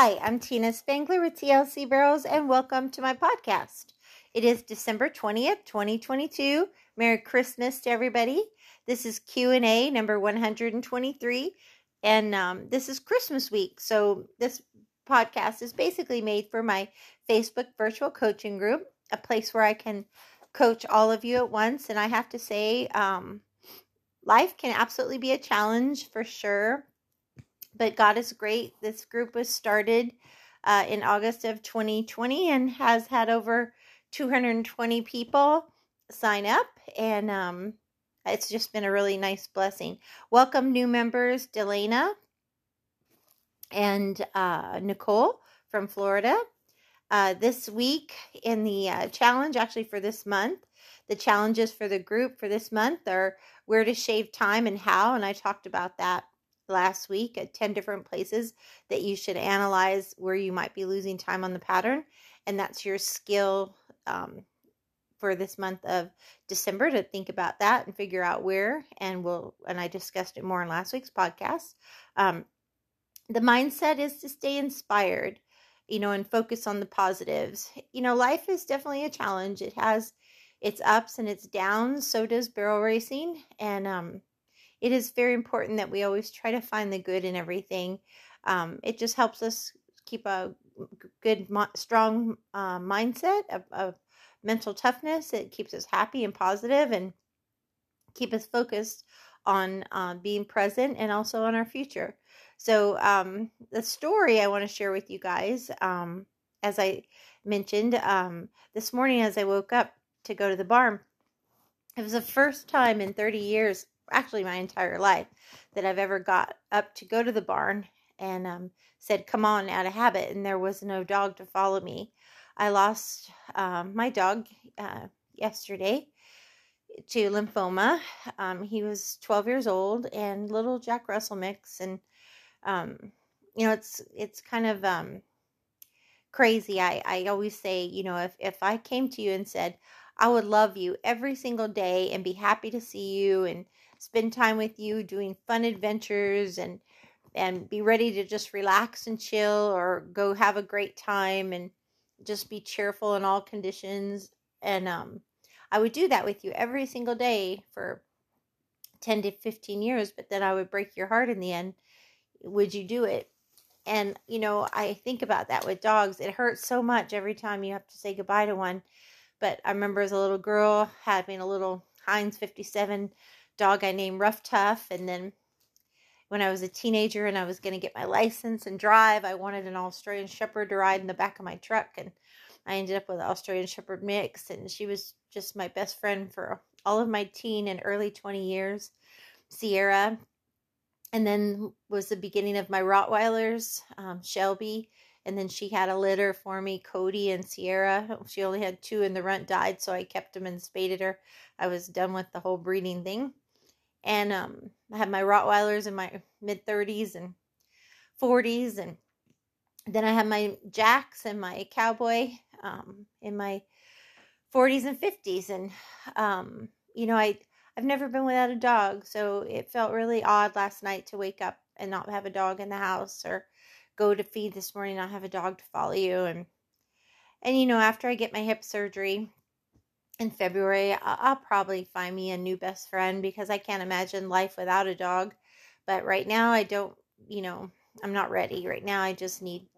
Hi, I'm Tina Spangler with TLC Barrels, and welcome to my podcast. It is December 20th, 2022. Merry Christmas to everybody. This is Q&A number 123, and um, this is Christmas week. So this podcast is basically made for my Facebook virtual coaching group, a place where I can coach all of you at once. And I have to say, um, life can absolutely be a challenge for sure but God is great. This group was started uh, in August of 2020 and has had over 220 people sign up, and um, it's just been a really nice blessing. Welcome, new members, Delana and uh, Nicole from Florida. Uh, this week in the uh, challenge, actually for this month, the challenges for the group for this month are where to shave time and how, and I talked about that last week at 10 different places that you should analyze where you might be losing time on the pattern. And that's your skill um, for this month of December to think about that and figure out where. And we'll, and I discussed it more in last week's podcast. Um, the mindset is to stay inspired, you know, and focus on the positives. You know, life is definitely a challenge. It has its ups and its downs. So does barrel racing. And, um, it is very important that we always try to find the good in everything. Um, it just helps us keep a good, strong uh, mindset of, of mental toughness. It keeps us happy and positive and keep us focused on uh, being present and also on our future. So, um, the story I want to share with you guys, um, as I mentioned um, this morning as I woke up to go to the barn, it was the first time in 30 years actually my entire life that I've ever got up to go to the barn and um, said, Come on, out of habit. And there was no dog to follow me. I lost um, my dog uh, yesterday to lymphoma. Um, he was 12 years old and little Jack Russell mix. And, um, you know, it's, it's kind of, um, crazy. I, I always say, you know, if, if I came to you and said, I would love you every single day and be happy to see you and spend time with you doing fun adventures and and be ready to just relax and chill or go have a great time and just be cheerful in all conditions. And um I would do that with you every single day for 10 to 15 years but then I would break your heart in the end. Would you do it? And you know I think about that with dogs. It hurts so much every time you have to say goodbye to one. But I remember as a little girl having a little Heinz 57 dog I named Rough Tough. And then when I was a teenager and I was going to get my license and drive, I wanted an Australian Shepherd to ride in the back of my truck. And I ended up with an Australian Shepherd mix. And she was just my best friend for all of my teen and early 20 years. Sierra. And then was the beginning of my Rottweilers, um, Shelby. And then she had a litter for me, Cody and Sierra. She only had two, and the runt died, so I kept them and spaded her. I was done with the whole breeding thing and um, I had my Rottweilers in my mid 30s and 40s, and then I had my Jacks and my Cowboy um, in my 40s and 50s, and um, you know I I've never been without a dog, so it felt really odd last night to wake up and not have a dog in the house, or go to feed this morning and not have a dog to follow you, and and you know after I get my hip surgery in February, I'll probably find me a new best friend because I can't imagine life without a dog. But right now, I don't, you know, I'm not ready. Right now, I just need,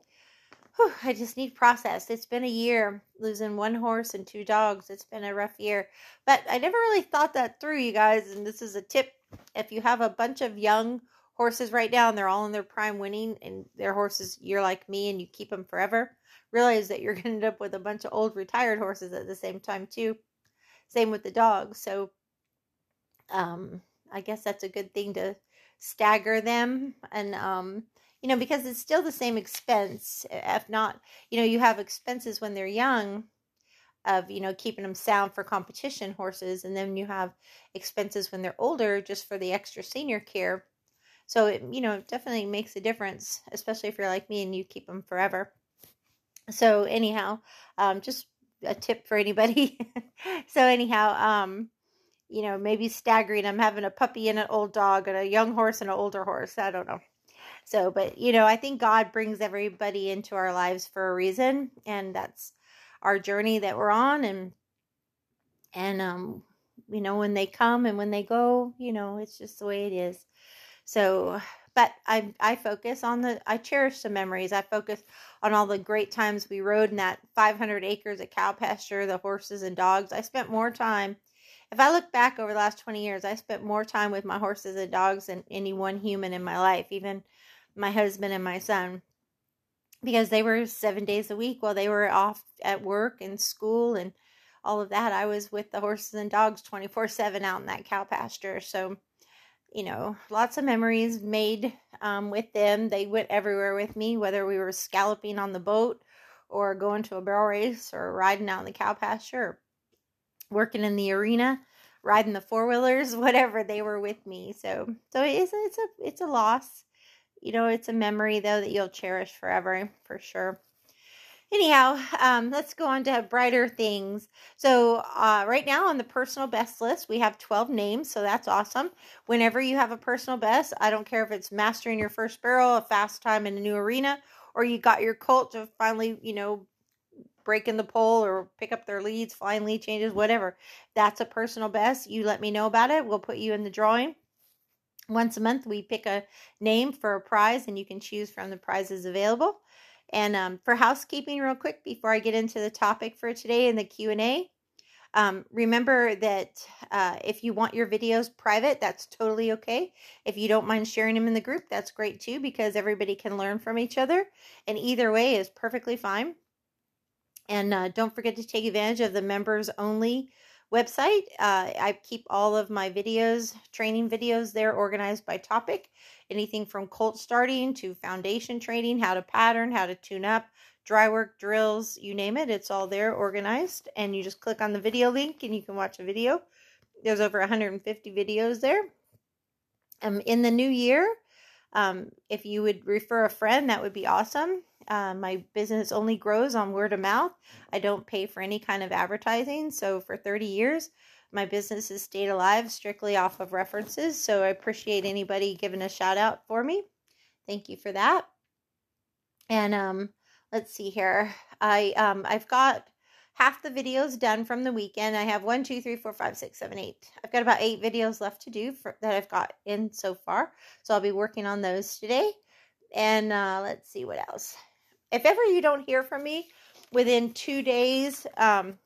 whew, I just need process. It's been a year losing one horse and two dogs. It's been a rough year. But I never really thought that through, you guys. And this is a tip if you have a bunch of young horses right now and they're all in their prime winning and their horses, you're like me and you keep them forever, realize that you're going to end up with a bunch of old retired horses at the same time, too same with the dogs. So um, I guess that's a good thing to stagger them and um, you know because it's still the same expense if not you know you have expenses when they're young of you know keeping them sound for competition horses and then you have expenses when they're older just for the extra senior care so it you know definitely makes a difference especially if you're like me and you keep them forever so anyhow um, just a tip for anybody. so anyhow, um, you know, maybe staggering. I'm having a puppy and an old dog and a young horse and an older horse. I don't know. So, but you know, I think God brings everybody into our lives for a reason, and that's our journey that we're on. And and um, you know, when they come and when they go, you know, it's just the way it is. So, but I I focus on the I cherish the memories. I focus on all the great times we rode in that 500 acres of cow pasture, the horses and dogs. I spent more time. If I look back over the last 20 years, I spent more time with my horses and dogs than any one human in my life, even my husband and my son, because they were seven days a week while they were off at work and school and all of that. I was with the horses and dogs 24 7 out in that cow pasture. So, you know, lots of memories made um, with them. They went everywhere with me, whether we were scalloping on the boat or going to a barrel race or riding out in the cow pasture or working in the arena, riding the four wheelers, whatever. They were with me. So, so it's it's a it's a loss. You know, it's a memory though that you'll cherish forever for sure anyhow, um, let's go on to have brighter things. So, uh, right now on the personal best list, we have 12 names, so that's awesome. Whenever you have a personal best, I don't care if it's mastering your first barrel, a fast time in a new arena, or you got your colt to finally, you know, break in the pole or pick up their leads, flying lead changes, whatever. That's a personal best. You let me know about it. We'll put you in the drawing. Once a month, we pick a name for a prize, and you can choose from the prizes available. And um, for housekeeping, real quick, before I get into the topic for today in the Q and A, um, remember that uh, if you want your videos private, that's totally okay. If you don't mind sharing them in the group, that's great too, because everybody can learn from each other. And either way is perfectly fine. And uh, don't forget to take advantage of the members only website. Uh, I keep all of my videos, training videos there organized by topic anything from colt starting to foundation training, how to pattern, how to tune up, dry work, drills, you name it. It's all there organized. And you just click on the video link and you can watch a video. There's over 150 videos there. Um, in the new year, um, if you would refer a friend, that would be awesome. Uh, my business only grows on word of mouth. I don't pay for any kind of advertising. So for 30 years, my business has stayed alive strictly off of references, so I appreciate anybody giving a shout out for me. Thank you for that. And um, let's see here. I um, I've got half the videos done from the weekend. I have one, two, three, four, five, six, seven, eight. I've got about eight videos left to do for, that I've got in so far. So I'll be working on those today. And uh, let's see what else. If ever you don't hear from me within two days, um,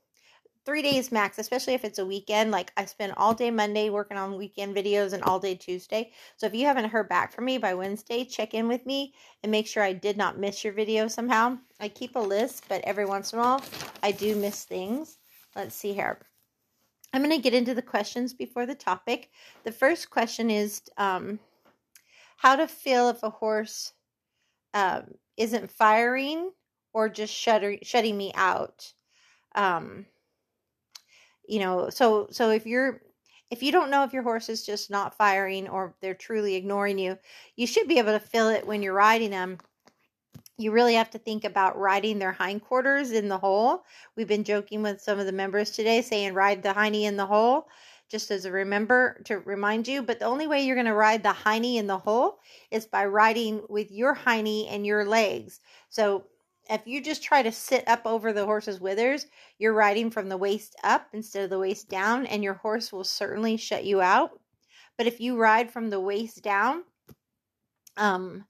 three days max, especially if it's a weekend. Like I spend all day Monday working on weekend videos and all day Tuesday. So if you haven't heard back from me by Wednesday, check in with me and make sure I did not miss your video somehow. I keep a list, but every once in a while I do miss things. Let's see here. I'm going to get into the questions before the topic. The first question is um, how to feel if a horse um, isn't firing or just shutter, shutting me out. Um, you know so so if you're if you don't know if your horse is just not firing or they're truly ignoring you you should be able to feel it when you're riding them. You really have to think about riding their hindquarters in the hole. We've been joking with some of the members today saying ride the hiney in the hole just as a remember to remind you but the only way you're going to ride the hiney in the hole is by riding with your hiney and your legs. So if you just try to sit up over the horse's withers, you're riding from the waist up instead of the waist down, and your horse will certainly shut you out. But if you ride from the waist down, um,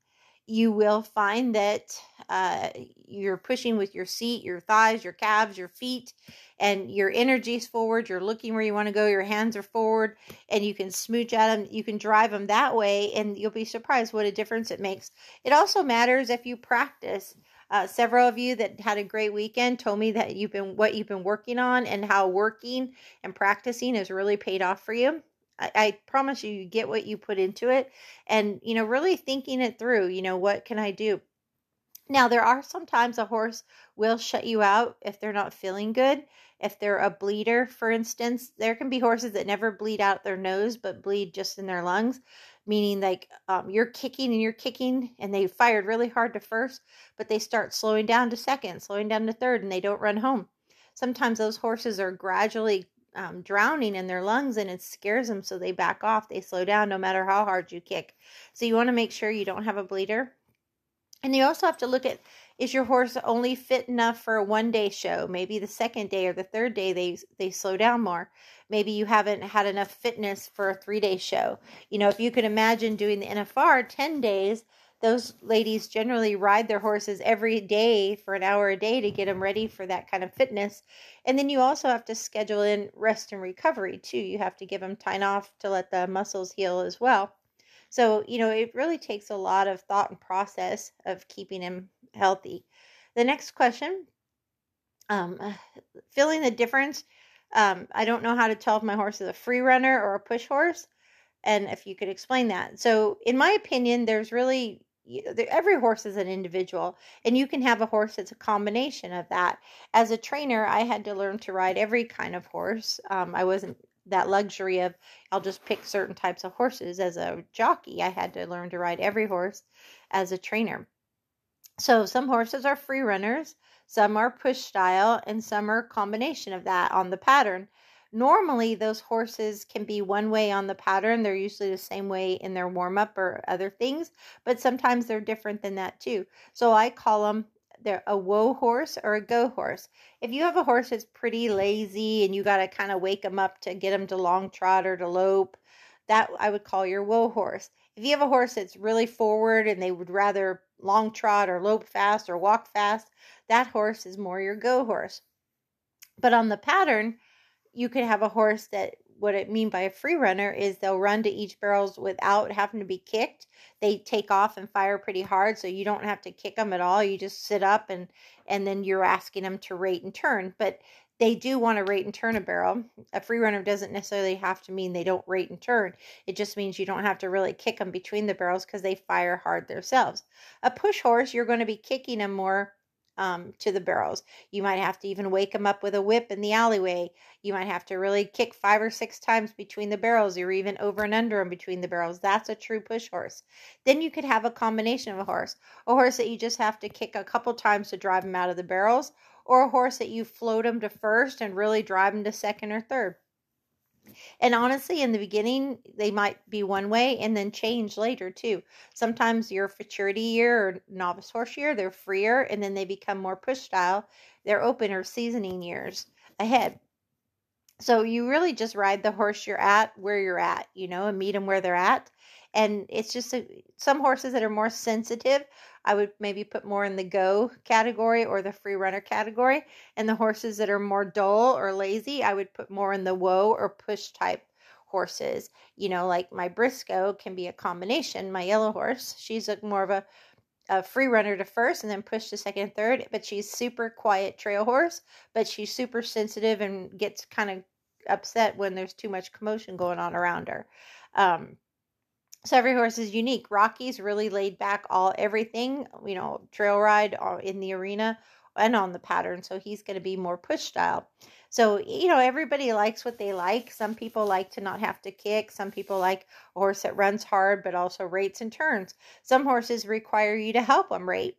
you will find that uh, you're pushing with your seat, your thighs, your calves, your feet, and your energy's forward. You're looking where you want to go. Your hands are forward, and you can smooch at them. You can drive them that way, and you'll be surprised what a difference it makes. It also matters if you practice. Uh, several of you that had a great weekend told me that you've been what you've been working on and how working and practicing has really paid off for you. I, I promise you, you get what you put into it, and you know, really thinking it through. You know, what can I do? Now, there are sometimes a horse will shut you out if they're not feeling good. If they're a bleeder, for instance, there can be horses that never bleed out their nose but bleed just in their lungs meaning like um, you're kicking and you're kicking and they fired really hard to first but they start slowing down to second slowing down to third and they don't run home. Sometimes those horses are gradually um, drowning in their lungs and it scares them so they back off they slow down no matter how hard you kick. So you want to make sure you don't have a bleeder and you also have to look at is your horse only fit enough for a one day show maybe the second day or the third day they they slow down more maybe you haven't had enough fitness for a three day show you know if you could imagine doing the nfr 10 days those ladies generally ride their horses every day for an hour a day to get them ready for that kind of fitness. And then you also have to schedule in rest and recovery too. You have to give them time off to let the muscles heal as well. So, you know, it really takes a lot of thought and process of keeping him healthy. The next question um, feeling the difference. Um, I don't know how to tell if my horse is a free runner or a push horse and if you could explain that. So, in my opinion, there's really every horse is an individual and you can have a horse that's a combination of that as a trainer i had to learn to ride every kind of horse um, i wasn't that luxury of i'll just pick certain types of horses as a jockey i had to learn to ride every horse as a trainer so some horses are free runners some are push style and some are combination of that on the pattern Normally, those horses can be one way on the pattern. They're usually the same way in their warm up or other things, but sometimes they're different than that too. So I call them they're a whoa horse or a go horse. If you have a horse that's pretty lazy and you got to kind of wake them up to get them to long trot or to lope, that I would call your whoa horse. If you have a horse that's really forward and they would rather long trot or lope fast or walk fast, that horse is more your go horse. But on the pattern, you could have a horse that what it mean by a free runner is they'll run to each barrels without having to be kicked. They take off and fire pretty hard, so you don't have to kick them at all. You just sit up and and then you're asking them to rate and turn. But they do want to rate and turn a barrel. A free runner doesn't necessarily have to mean they don't rate and turn. It just means you don't have to really kick them between the barrels because they fire hard themselves. A push horse, you're going to be kicking them more um, to the barrels. You might have to even wake them up with a whip in the alleyway. You might have to really kick five or six times between the barrels or even over and under them between the barrels. That's a true push horse. Then you could have a combination of a horse a horse that you just have to kick a couple times to drive them out of the barrels, or a horse that you float them to first and really drive them to second or third. And honestly, in the beginning, they might be one way and then change later too. Sometimes your futurity year or novice horse year, they're freer and then they become more push style. They're open or seasoning years ahead. So you really just ride the horse you're at where you're at, you know, and meet them where they're at. And it's just a, some horses that are more sensitive I would maybe put more in the go category or the free runner category. And the horses that are more dull or lazy, I would put more in the whoa or push type horses. You know, like my Briscoe can be a combination. My yellow horse, she's a, more of a, a free runner to first and then push to second and third, but she's super quiet trail horse, but she's super sensitive and gets kind of upset when there's too much commotion going on around her. Um, so every horse is unique. Rocky's really laid back, all everything, you know, trail ride uh, in the arena and on the pattern. So he's going to be more push style. So, you know, everybody likes what they like. Some people like to not have to kick. Some people like a horse that runs hard but also rates and turns. Some horses require you to help them rate.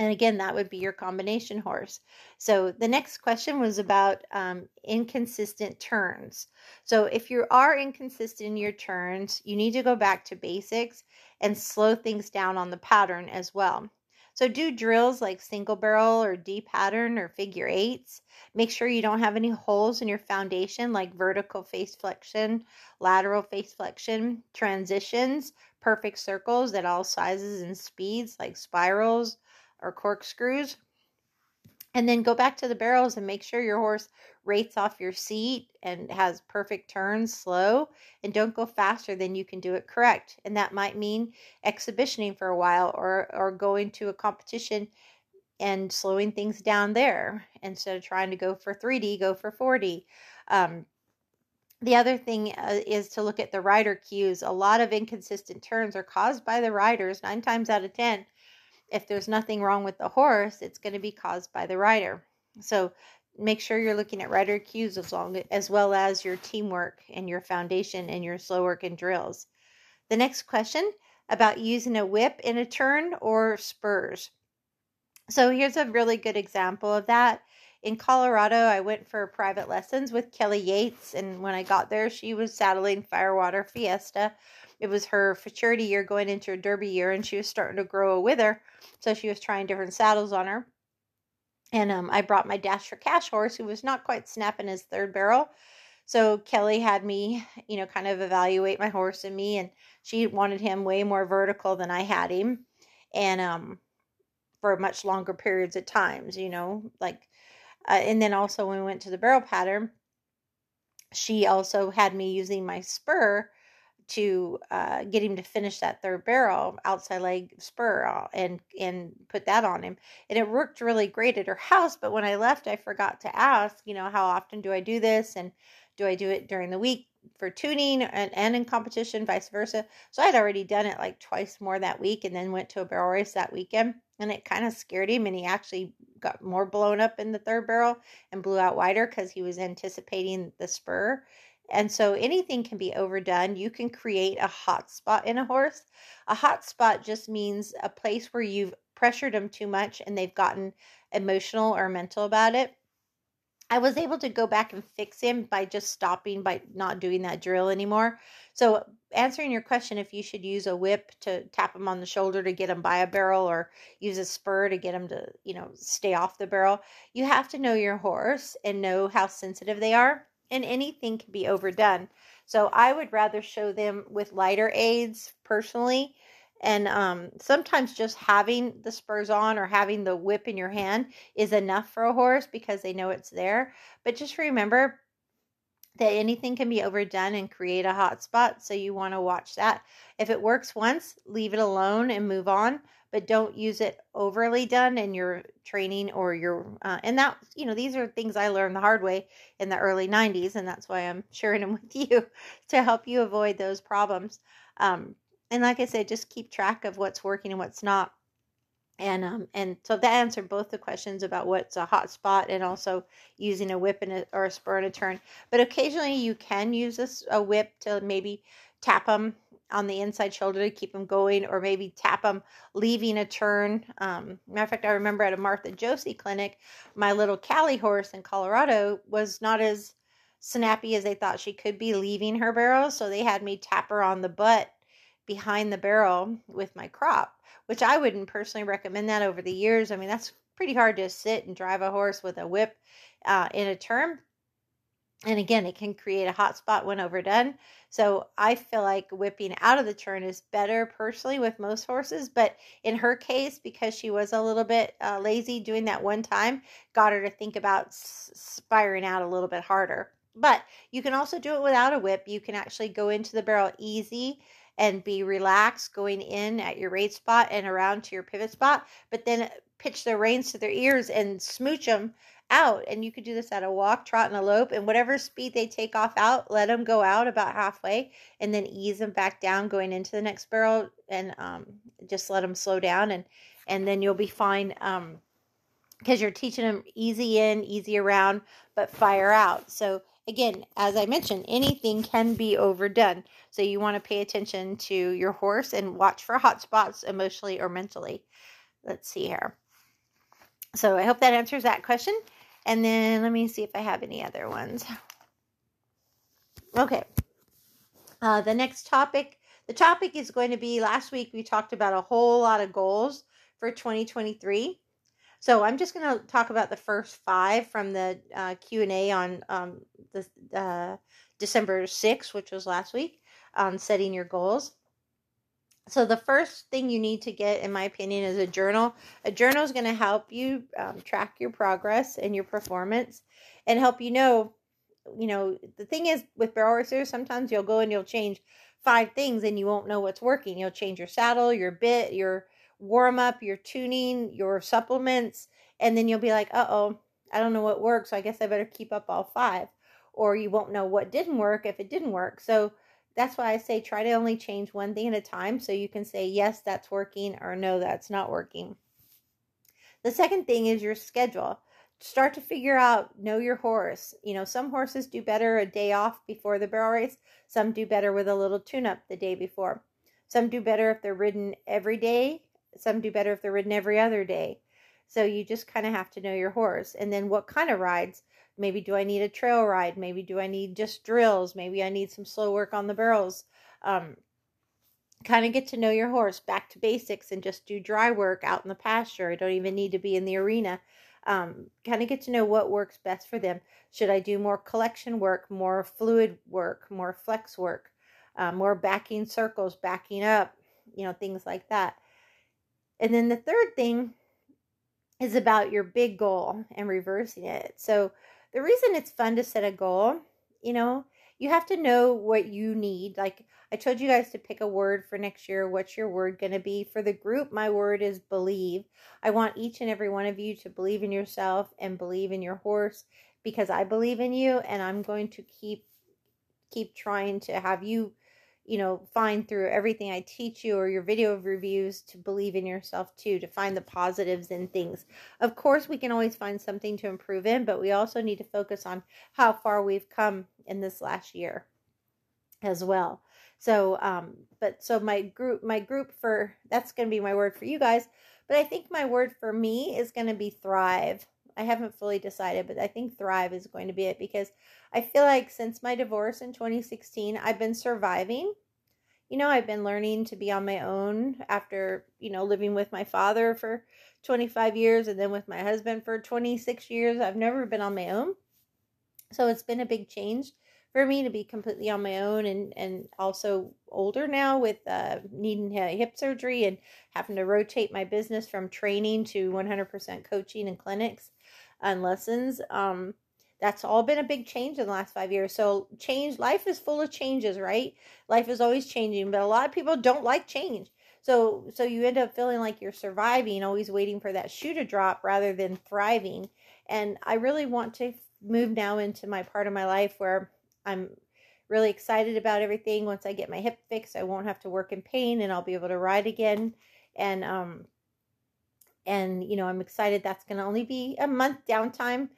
And again, that would be your combination horse. So the next question was about um, inconsistent turns. So if you are inconsistent in your turns, you need to go back to basics and slow things down on the pattern as well. So do drills like single barrel or D pattern or figure eights. Make sure you don't have any holes in your foundation like vertical face flexion, lateral face flexion, transitions, perfect circles at all sizes and speeds like spirals, or corkscrews. And then go back to the barrels and make sure your horse rates off your seat and has perfect turns slow and don't go faster than you can do it correct. And that might mean exhibitioning for a while or or going to a competition and slowing things down there instead of trying to go for 3D, go for 4D. Um, the other thing uh, is to look at the rider cues. A lot of inconsistent turns are caused by the riders, nine times out of 10 if there's nothing wrong with the horse, it's going to be caused by the rider. So make sure you're looking at rider cues as long as well as your teamwork and your foundation and your slow work and drills. The next question about using a whip in a turn or spurs. So here's a really good example of that in Colorado, I went for private lessons with Kelly Yates. And when I got there, she was saddling Firewater Fiesta. It was her futurity year going into a derby year, and she was starting to grow a wither. So she was trying different saddles on her. And um, I brought my Dash for Cash horse, who was not quite snapping his third barrel. So Kelly had me, you know, kind of evaluate my horse and me, and she wanted him way more vertical than I had him, and um, for much longer periods of times, you know, like, uh, and then also when we went to the barrel pattern, she also had me using my spur to uh, get him to finish that third barrel outside leg spur and and put that on him and it worked really great at her house but when i left i forgot to ask you know how often do i do this and do i do it during the week for tuning and, and in competition vice versa? So i'd already done it like twice more that week and then went to a barrel race that weekend and it kind of scared him and he actually got more blown up in the third barrel and blew out wider because he was anticipating the spur and so anything can be overdone. You can create a hot spot in a horse. A hot spot just means a place where you've pressured them too much and they've gotten emotional or mental about it. I was able to go back and fix him by just stopping by not doing that drill anymore. So, answering your question if you should use a whip to tap him on the shoulder to get him by a barrel or use a spur to get him to, you know, stay off the barrel, you have to know your horse and know how sensitive they are and anything can be overdone. So I would rather show them with lighter aids personally. And um, sometimes just having the spurs on or having the whip in your hand is enough for a horse because they know it's there. But just remember that anything can be overdone and create a hot spot. So you want to watch that. If it works once, leave it alone and move on but don't use it overly done in your training or your uh, and that you know these are things i learned the hard way in the early 90s and that's why i'm sharing them with you to help you avoid those problems. Um, and like i said just keep track of what's working and what's not. And um and so that answered both the questions about what's a hot spot and also using a whip and a, or a spur and a turn. But occasionally you can use this a whip to maybe tap them on the inside shoulder to keep them going, or maybe tap them leaving a turn. Um, matter of fact, I remember at a Martha Josey clinic, my little Callie horse in Colorado was not as snappy as they thought she could be leaving her barrel, so they had me tap her on the butt behind the barrel with my crop, which I wouldn't personally recommend that over the years. I mean, that's pretty hard to sit and drive a horse with a whip uh, in a turn. And again, it can create a hot spot when overdone. So I feel like whipping out of the turn is better personally with most horses. But in her case, because she was a little bit uh, lazy doing that one time, got her to think about spiring out a little bit harder. But you can also do it without a whip. You can actually go into the barrel easy and be relaxed going in at your rate spot and around to your pivot spot, but then pitch the reins to their ears and smooch them out. And you could do this at a walk, trot, and a lope. And whatever speed they take off out, let them go out about halfway and then ease them back down going into the next barrel and um, just let them slow down. And, and then you'll be fine um, because you're teaching them easy in, easy around, but fire out. So again, as I mentioned, anything can be overdone. So you want to pay attention to your horse and watch for hot spots emotionally or mentally. Let's see here. So I hope that answers that question. And then let me see if I have any other ones. Okay. Uh, the next topic, the topic is going to be last week we talked about a whole lot of goals for 2023. So I'm just going to talk about the first five from the uh, Q&A on um, the uh, December 6th, which was last week, on setting your goals. So the first thing you need to get, in my opinion, is a journal. A journal is going to help you um, track your progress and your performance, and help you know. You know, the thing is with barrel racers, sometimes you'll go and you'll change five things and you won't know what's working. You'll change your saddle, your bit, your warm up, your tuning, your supplements, and then you'll be like, uh oh, I don't know what works, so I guess I better keep up all five. Or you won't know what didn't work if it didn't work. So that's why I say try to only change one thing at a time so you can say, yes, that's working, or no, that's not working. The second thing is your schedule. Start to figure out, know your horse. You know, some horses do better a day off before the barrel race, some do better with a little tune up the day before. Some do better if they're ridden every day, some do better if they're ridden every other day. So you just kind of have to know your horse. And then what kind of rides? Maybe do I need a trail ride? Maybe do I need just drills? Maybe I need some slow work on the barrels. Um, kind of get to know your horse back to basics and just do dry work out in the pasture. I don't even need to be in the arena. Um, kind of get to know what works best for them. Should I do more collection work, more fluid work, more flex work, uh, more backing circles, backing up, you know, things like that. And then the third thing is about your big goal and reversing it. So the reason it's fun to set a goal, you know, you have to know what you need. Like I told you guys to pick a word for next year. What's your word going to be? For the group, my word is believe. I want each and every one of you to believe in yourself and believe in your horse because I believe in you and I'm going to keep keep trying to have you you know, find through everything I teach you or your video reviews to believe in yourself too, to find the positives in things. Of course, we can always find something to improve in, but we also need to focus on how far we've come in this last year as well. So, um, but so my group, my group for that's going to be my word for you guys. But I think my word for me is going to be thrive. I haven't fully decided, but I think thrive is going to be it because I feel like since my divorce in 2016, I've been surviving. You know, I've been learning to be on my own after, you know, living with my father for 25 years and then with my husband for 26 years. I've never been on my own. So it's been a big change for me to be completely on my own and and also older now with uh, needing hip surgery and having to rotate my business from training to 100% coaching and clinics and lessons um that's all been a big change in the last five years. So, change, life is full of changes, right? Life is always changing, but a lot of people don't like change. So, so you end up feeling like you're surviving, always waiting for that shoe to drop rather than thriving. And I really want to move now into my part of my life where I'm really excited about everything. Once I get my hip fixed, I won't have to work in pain and I'll be able to ride again. And, um, and you know, I'm excited that's going to only be a month downtime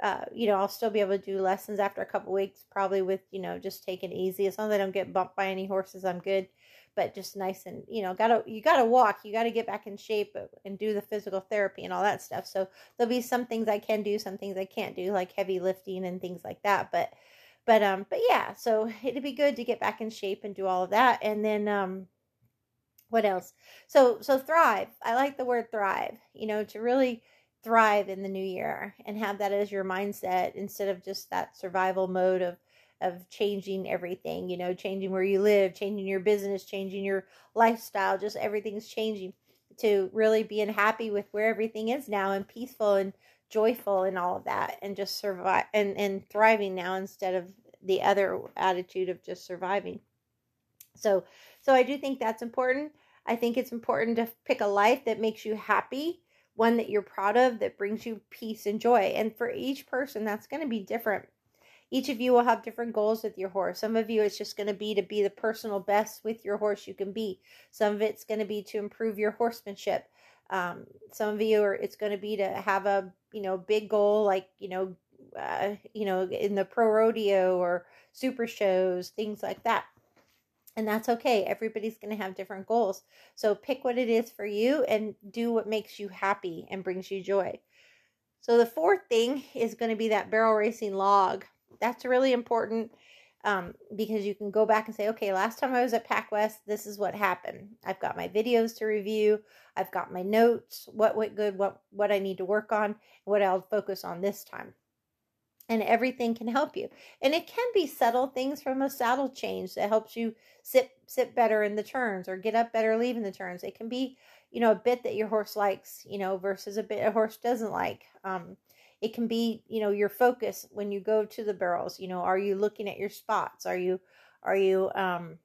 uh, you know, I'll still be able to do lessons after a couple weeks, probably with, you know, just taking it easy. As long as I don't get bumped by any horses, I'm good. But just nice and, you know, gotta, you gotta walk, you gotta get back in shape and do the physical therapy and all that stuff. So there'll be some things I can do, some things I can't do, like heavy lifting and things like that. But, but, um, but yeah, so it'd be good to get back in shape and do all of that. And then, um, what else? So, so thrive. I like the word thrive, you know, to really, thrive in the new year and have that as your mindset instead of just that survival mode of of changing everything you know changing where you live changing your business changing your lifestyle just everything's changing to really being happy with where everything is now and peaceful and joyful and all of that and just survive and and thriving now instead of the other attitude of just surviving so so i do think that's important i think it's important to pick a life that makes you happy one that you're proud of that brings you peace and joy. And for each person, that's going to be different. Each of you will have different goals with your horse. Some of you, it's just going to be to be the personal best with your horse you can be. Some of it's going to be to improve your horsemanship. Um, some of you are, it's going to be to have a, you know, big goal like, you know, uh, you know, in the pro rodeo or super shows, things like that. And that's okay. Everybody's going to have different goals. So pick what it is for you and do what makes you happy and brings you joy. So the fourth thing is going to be that barrel racing log. That's really important um, because you can go back and say, okay, last time I was at Pac West, this is what happened. I've got my videos to review. I've got my notes, what went good, what what I need to work on, what I'll focus on this time and everything can help you. And it can be subtle things from a saddle change that helps you sit sit better in the turns or get up better leaving the turns. It can be, you know, a bit that your horse likes, you know, versus a bit a horse doesn't like. Um, it can be, you know, your focus when you go to the barrels. You know, are you looking at your spots? Are you are you um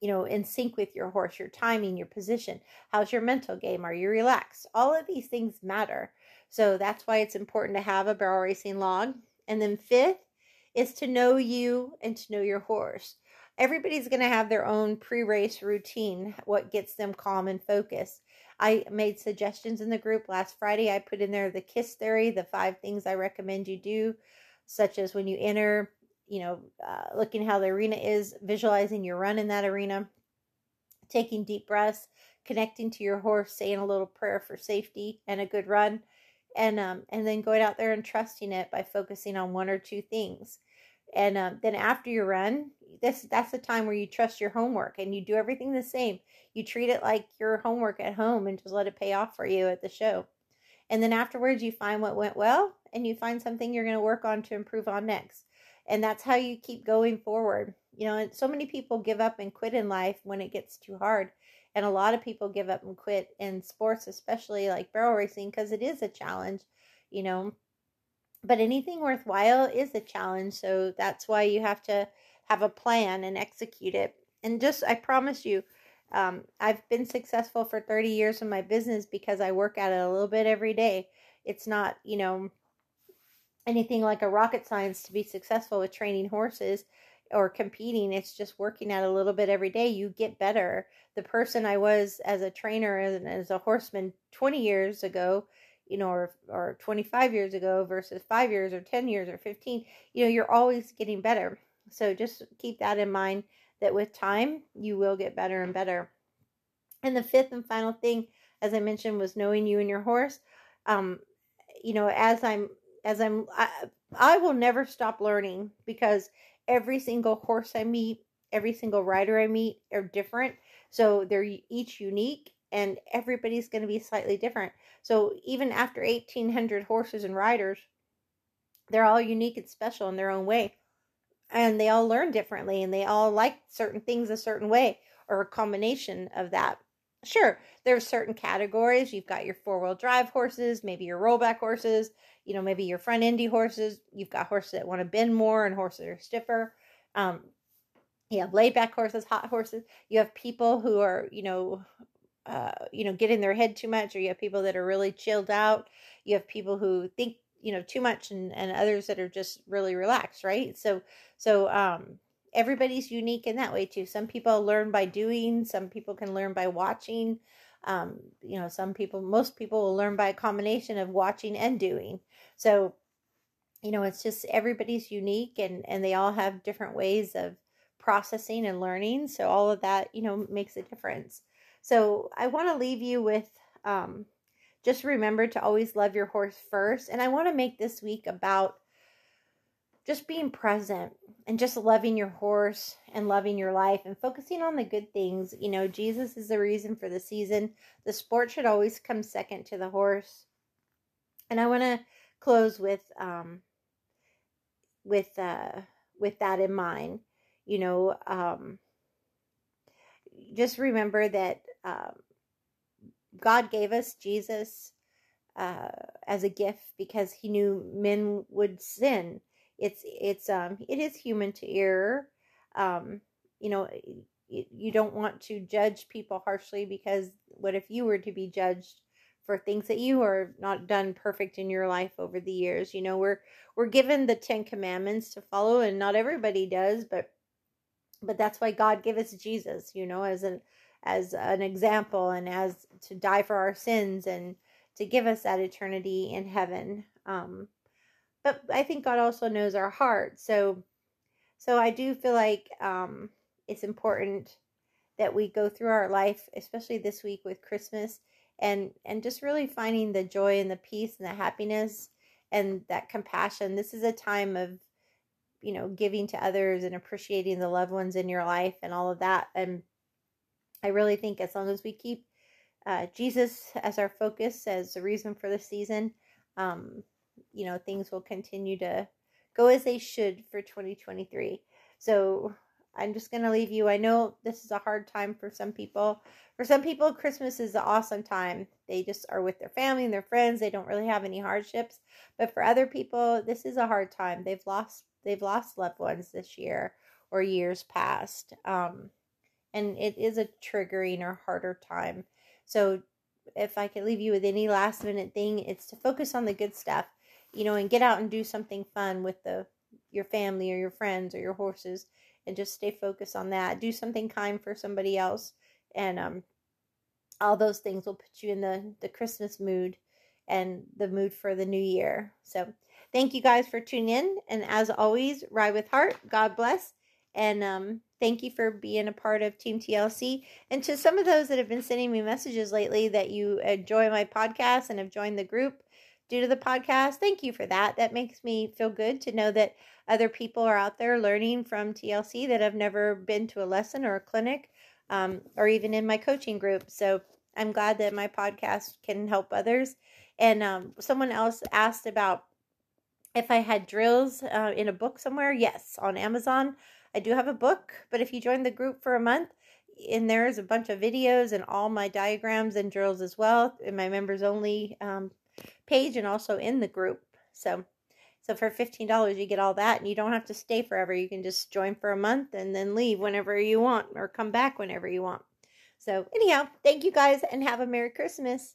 you know, in sync with your horse, your timing, your position. How's your mental game? Are you relaxed? All of these things matter. So that's why it's important to have a barrel racing log. And then fifth is to know you and to know your horse. Everybody's going to have their own pre-race routine, what gets them calm and focused. I made suggestions in the group last Friday. I put in there the KISS theory, the five things I recommend you do, such as when you enter, you know, uh, looking how the arena is, visualizing your run in that arena, taking deep breaths, connecting to your horse, saying a little prayer for safety and a good run, and um, and then going out there and trusting it by focusing on one or two things. And um, then after your run, this that's the time where you trust your homework and you do everything the same. You treat it like your homework at home and just let it pay off for you at the show. And then afterwards, you find what went well and you find something you're going to work on to improve on next. And that's how you keep going forward. You know, and so many people give up and quit in life when it gets too hard. And a lot of people give up and quit in sports, especially like barrel racing, because it is a challenge, you know. But anything worthwhile is a challenge. So that's why you have to have a plan and execute it. And just, I promise you, um, I've been successful for 30 years in my business because I work at it a little bit every day. It's not, you know, anything like a rocket science to be successful with training horses or competing. It's just working out a little bit every day. You get better. The person I was as a trainer and as a horseman 20 years ago, you know, or, or 25 years ago versus five years or 10 years or 15, you know, you're always getting better. So just keep that in mind that with time, you will get better and better. And the fifth and final thing, as I mentioned, was knowing you and your horse. Um, you know, as I'm, as I'm, I, I will never stop learning because every single horse I meet, every single rider I meet are different. So they're each unique and everybody's going to be slightly different. So even after 1800 horses and riders, they're all unique and special in their own way and they all learn differently and they all like certain things a certain way or a combination of that. Sure, there's certain categories. You've got your four-wheel drive horses, maybe your rollback horses, you know, maybe your front endy horses. You've got horses that want to bend more and horses that are stiffer. Um, you have laid back horses, hot horses. You have people who are, you know, uh, you know, get in their head too much, or you have people that are really chilled out. You have people who think you know too much and and others that are just really relaxed right so so um everybody's unique in that way too some people learn by doing some people can learn by watching um you know some people most people will learn by a combination of watching and doing. So you know it's just everybody's unique and and they all have different ways of processing and learning. So all of that you know makes a difference. So i want to leave you with um just remember to always love your horse first. And I want to make this week about just being present and just loving your horse and loving your life and focusing on the good things. You know, Jesus is the reason for the season. The sport should always come second to the horse. And I want to close with um with uh with that in mind. You know, um just remember that um God gave us Jesus uh, as a gift because He knew men would sin. It's it's um it is human to err. Um, you know, you don't want to judge people harshly because what if you were to be judged for things that you are not done perfect in your life over the years? You know, we're we're given the Ten Commandments to follow, and not everybody does, but but that's why God gave us Jesus. You know, as an as an example and as to die for our sins and to give us that eternity in heaven. Um, but I think God also knows our heart. So, so I do feel like um, it's important that we go through our life, especially this week with Christmas, and and just really finding the joy and the peace and the happiness and that compassion. This is a time of you know giving to others and appreciating the loved ones in your life and all of that and I really think as long as we keep uh, Jesus as our focus, as the reason for the season, um, you know, things will continue to go as they should for 2023. So I'm just going to leave you. I know this is a hard time for some people. For some people, Christmas is an awesome time. They just are with their family and their friends. They don't really have any hardships. But for other people, this is a hard time. They've lost they've lost loved ones this year or years past. Um, and it is a triggering or harder time. So if I could leave you with any last minute thing, it's to focus on the good stuff, you know, and get out and do something fun with the your family or your friends or your horses and just stay focused on that. Do something kind for somebody else and um all those things will put you in the the Christmas mood and the mood for the new year. So, thank you guys for tuning in and as always, ride with heart. God bless And um, thank you for being a part of Team TLC. And to some of those that have been sending me messages lately that you enjoy my podcast and have joined the group due to the podcast, thank you for that. That makes me feel good to know that other people are out there learning from TLC that have never been to a lesson or a clinic um, or even in my coaching group. So I'm glad that my podcast can help others. And um, someone else asked about if I had drills uh, in a book somewhere. Yes, on Amazon. I do have a book, but if you join the group for a month, in there is a bunch of videos and all my diagrams and drills as well in my members only um, page and also in the group. So, so for fifteen dollars, you get all that, and you don't have to stay forever. You can just join for a month and then leave whenever you want, or come back whenever you want. So, anyhow, thank you guys, and have a merry Christmas.